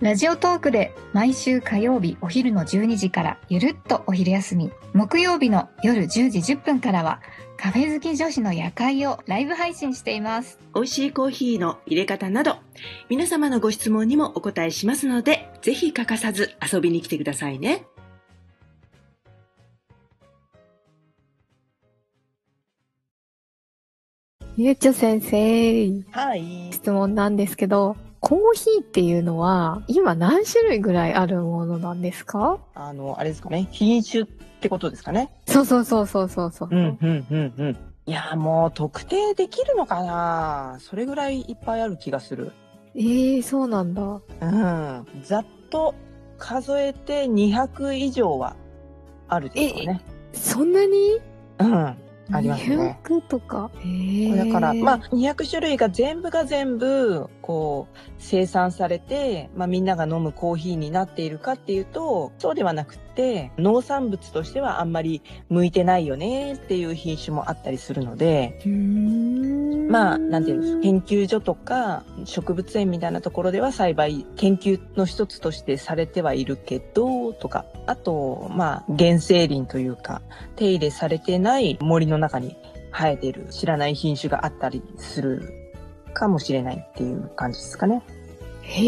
ラジオトークで毎週火曜日お昼の12時からゆるっとお昼休み。木曜日の夜10時10分からはカフェ好き女子の夜会をライブ配信しています。美味しいコーヒーの入れ方など皆様のご質問にもお答えしますのでぜひ欠かさず遊びに来てくださいね。ゆうちょ先生、はい。質問なんですけど、コーヒーっていうのは今何種類ぐらいあるものなんですか？あの、あれですかね。品種ってことですかね。そうそうそうそうそうそう。うん、うん、うん、うん。いや、もう特定できるのかなそれぐらいいっぱいある気がする。ええそうなんだ。うん。ざっと数えて200以上はあるでしょうね。そんなに？うん。ありますね。200とか？ええだから、まあ、200種類が全部が全部、こう、生産されて、まあ、みんなが飲むコーヒーになっているかっていうと、そうではなくって、農産物としてはあんまり向いてないよねっていう品種もあったりするので、まあ、なんていうんですか、研究所とか植物園みたいなところでは栽培、研究の一つとしてされてはいるけど、とか、あと、まあ、原生林というか、手入れされてない森の中に生えてる知らない品種があったりするかもしれないっていう感じですかね。へ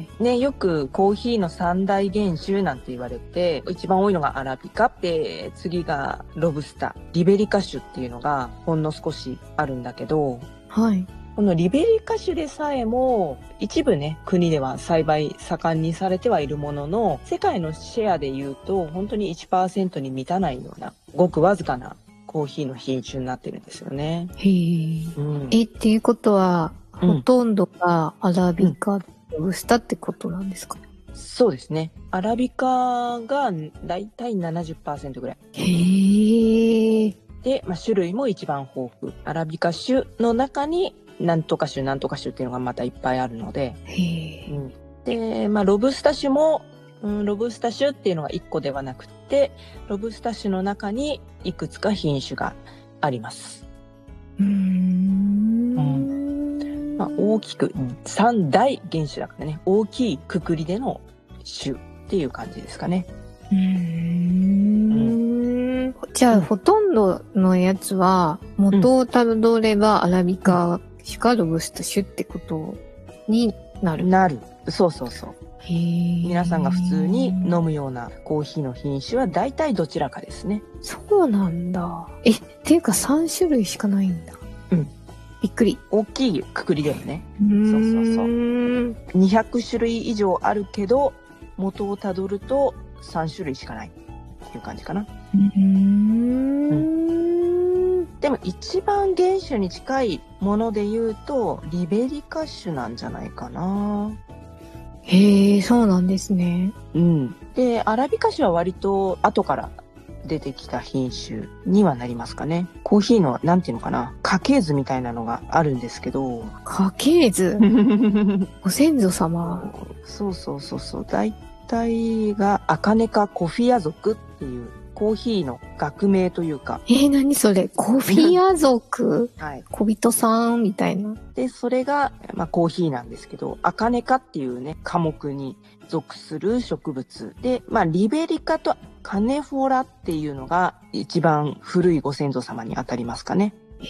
え。ね、よくコーヒーの三大原種なんて言われて、一番多いのがアラビカで、次がロブスター、リベリカ種っていうのがほんの少しあるんだけど、はい。このリベリカ種でさえも、一部ね、国では栽培盛んにされてはいるものの、世界のシェアで言うと、本当に1%に満たないような、ごくわずかなコーヒーの品種になってるんですよね。へえ。うん。え、っていうことは、うんほとんどがアラビカ、ロブスタってことなんですか？そうですね。アラビカがだいたい70%ぐらい。へえ。で、まあ、種類も一番豊富。アラビカ種の中に、なんとか種、なんとか種っていうのがまたいっぱいあるので、へえ。で、まあ、ロブスタ種も、うん、ロブスタ種っていうのが1個ではなくて、ロブスタ種の中にいくつか品種があります。うーん。まあ、大きく3大原種だからね、大きいくくりでの種っていう感じですかね。うーんじゃあ、うんほとんどのやつは、元をたどればアラビカしかロブスタ種ってことになる？なる。そうそうそう。皆さんが普通に飲むようなコーヒーの品種は大体どちらかですね。そうなんだ。え、っていうか3種類しかないんだ。うん。びっくり。大きいくくりではね。そうそうそうう。200種類以上あるけど、元をたどると3種類しかないっていう感じかな。うーん。でも一番原種に近いもので言うと、リベリカ種なんじゃないかな。へえ、そうなんですね。うん。で、アラビカ種は割と後から出てきた品種にはなりますかね。コーヒーの、なんていうのかな、家系図みたいなのがあるんですけど。家系図？ご先祖様？そうそうそうそう。大体がアカネカコフィア族っていうコーヒーの学名というか。えー、何それ？コフィア族はい。小人さんみたいな？で、それが、まあ、コーヒーなんですけど、アカネカっていうね、科目に属する植物で、まあ、リベリカとカネフォラっていうのが一番古いご先祖様に当たりますかね。へ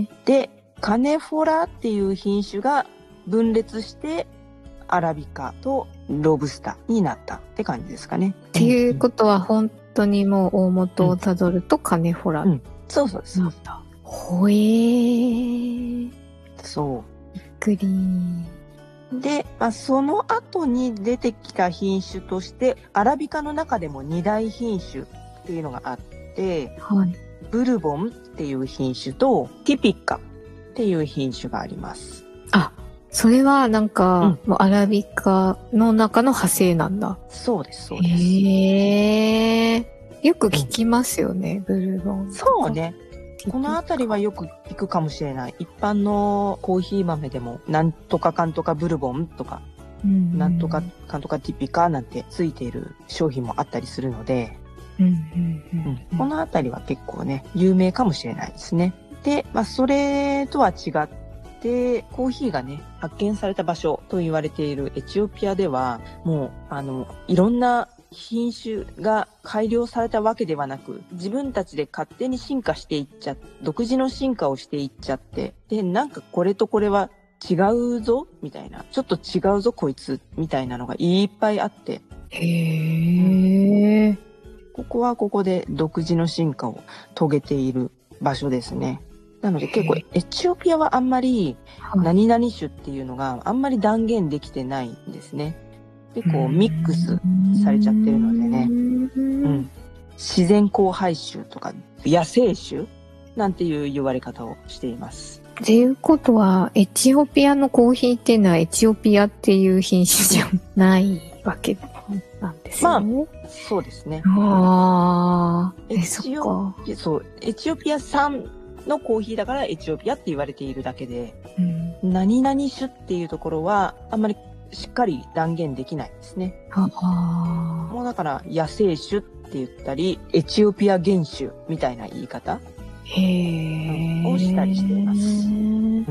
え。で、カネフォラっていう品種が分裂して、アラビカとロブスターになったって感じですかね。っていうことは本当にもう大元をたどるとカネフォラうんそうそうです。なんだ。ほえー。びっそう。くり。で、まあ、その後に出てきた品種として、アラビカの中でも二大品種っていうのがあって、はい。ブルボンっていう品種と、ティピッカっていう品種があります。それはなんか、もうアラビカの中の派生なんだ。そうです、そうです。へえ。よく聞きますよね、ブルボン。そう。ね。この辺りはよく聞くかもしれない。一般のコーヒー豆でも、なんとかかんとかブルボンとか、うんなんとかかんとかティピカなんてついている商品もあったりするので、うんうんうんうんこの辺りは結構ね、有名かもしれないですね。で、まあ、それとは違って、コーヒーがね、発見された場所と言われているエチオピアでは、もう、あの、いろんな品種が改良されたわけではなく、自分たちで勝手に進化していっちゃ、独自の進化をしていっちゃって、で、なんかこれとこれは違うぞみたいな。ちょっと違うぞこいつみたいなのがいっぱいあって、へえ。ここはここで独自の進化を遂げている場所ですね。なので結構へエチオピアはあんまりはい何々種っていうのがあんまり断言できてないんですね。結構ミックスされちゃってるのでね。うん。自然交配種とか野生種？なんていう言われ方をしています。っていうことは、エチオピアのコーヒーっていうのはエチオピアっていう品種じゃないわけなんですよね。そうですね。ああ、か。そう、エチオピア産のコーヒーだからエチオピアって言われているだけで、うん、何々種っていうところはあんまりしっかり断言できないですね。あもうだから野生種って言ったり、エチオピア原種みたいな言い方。をしたりしていますうん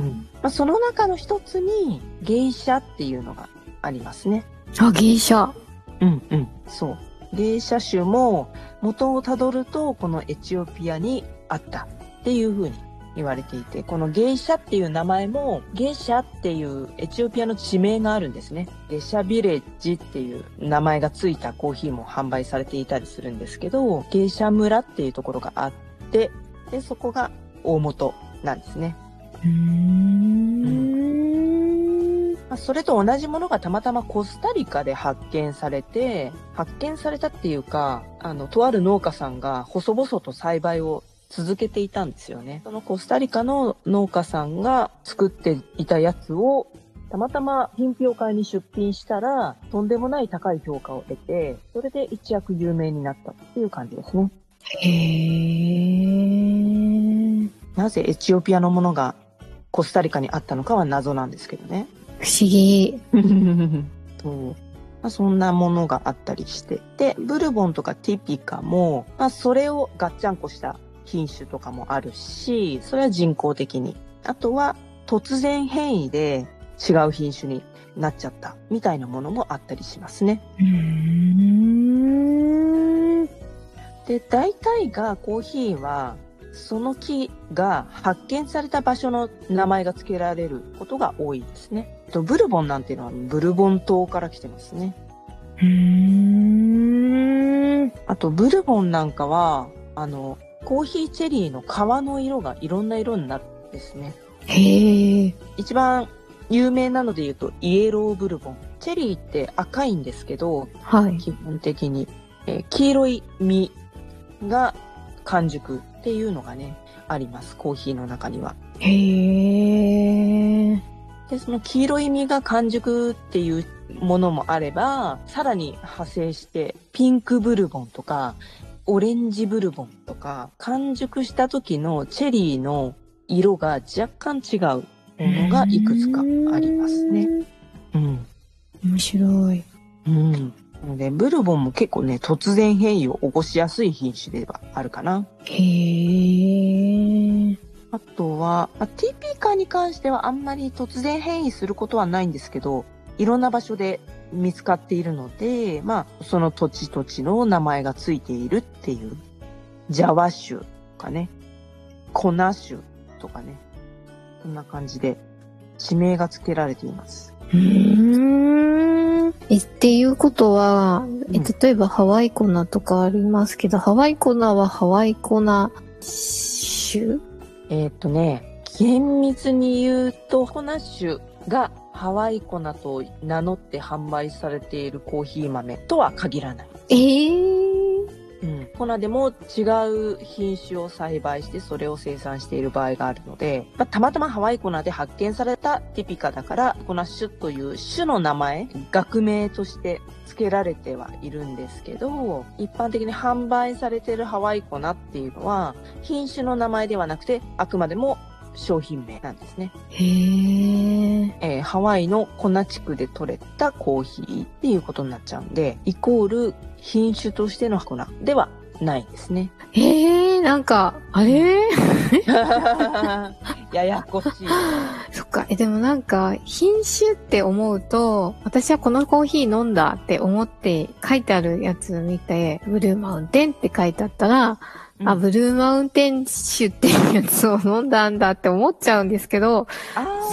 まあ、その中の一つに芸者っていうのがありますね。あ、芸者。うんうん。そう。芸者種も元をたどるとこのエチオピアにあったっていう風に言われていて、この芸者っていう名前も芸者っていうエチオピアの地名があるんですね。芸者ビレッジっていう名前がついたコーヒーも販売されていたりするんですけど、芸者村っていうところがあって、で、そこが大元なんですね。うーん。まあそれと同じものがたまたまコスタリカで発見されて、発見されたっていうか、あの、とある農家さんが細々と栽培を続けていたんですよね。そのコスタリカの農家さんが作っていたやつを、たまたま品評会に出品したら、とんでもない高い評価を得て、それで一躍有名になったっていう感じですね。へえ。なぜエチオピアのものがコスタリカにあったのかは謎なんですけどね。不思議。そう。まあ、そんなものがあったりして。で、ブルボンとかティピカも、まあ、それをガッチャンコした品種とかもあるし、それは人工的に。あとは、突然変異で違う品種になっちゃったみたいなものもあったりしますね。うーん。で、大体がコーヒーは、その木が発見された場所の名前が付けられることが多いですね。とブルボンなんていうのはブルボン島から来てますね。うーん。あと、ブルボンなんかは、あの、コーヒーチェリーの皮の色がいろんな色になるんですね。へえ。一番有名なので言うと、イエローブルボン。チェリーって赤いんですけど、はい。基本的に、えー黄色い実が完熟っていうのがね、あります。コーヒーの中には。へえ。で、その黄色い実が完熟っていうものもあれば、さらに派生して、ピンクブルボンとか、オレンジブルボンとか、完熟した時のチェリーの色が若干違うものがいくつかありますね。。うん。面白い。うん。で、ブルボンも結構ね、突然変異を起こしやすい品種ではあるかな。へえ。あとは、まあ、ティピカに関してはあんまり突然変異することはないんですけど、いろんな場所で見つかっているので、まあ、その土地土地の名前がついているっていう、ジャワ種とかね、コナ種とかね、こんな感じで地名が付けられています。うーん。え、っていうことは、え、うん。例えばハワイコナとかありますけど、ハワイコナはハワイコナ種えーっ、とね、厳密に言うと、コナ種がハワイコナと名乗って販売されているコーヒー豆とは限らない。ええうん、粉でも違う品種を栽培してそれを生産している場合があるので、まあ、たまたまハワイ粉で発見されたティピカだから、この種という種の名前、学名として付けられてはいるんですけど、一般的に販売されているハワイ粉っていうのは、品種の名前ではなくて、あくまでも商品名なんですね。へー。えーハワイの粉地区で採れたコーヒーっていうことになっちゃうんで、イコール品種としての粉ではないんですね。へー、なんか、あれ？ややこしい。そっか。え、でもなんか、品種って思うと、私はこのコーヒー飲んだって思って書いてあるやつ見て、ブルーマウンテンって書いてあったら、あ、ブルーマウンテン酒っていうやつを飲んだんだって思っちゃうんですけど、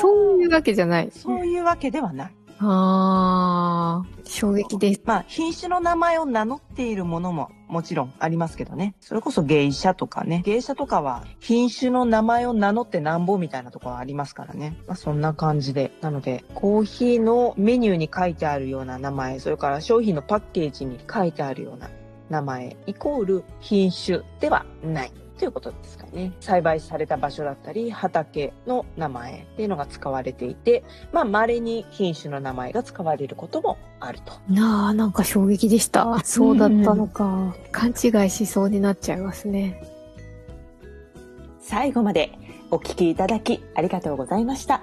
そういうわけじゃない。そういうわけではない。あー、衝撃です。まあ、品種の名前を名乗っているものももちろんありますけどね。それこそ芸者とかね。芸者とかは品種の名前を名乗ってなんぼみたいなところありますからね。まあ、そんな感じで。なので、コーヒーのメニューに書いてあるような名前、それから商品のパッケージに書いてあるような名前、イコール品種ではない。ということですかね。栽培された場所だったり、畑の名前っていうのが使われていて、まあ、稀に品種の名前が使われることもあると。なあ、なんか衝撃でした。そうだったのか。勘違いしそうになっちゃいますね。最後までお聞きいただきありがとうございました。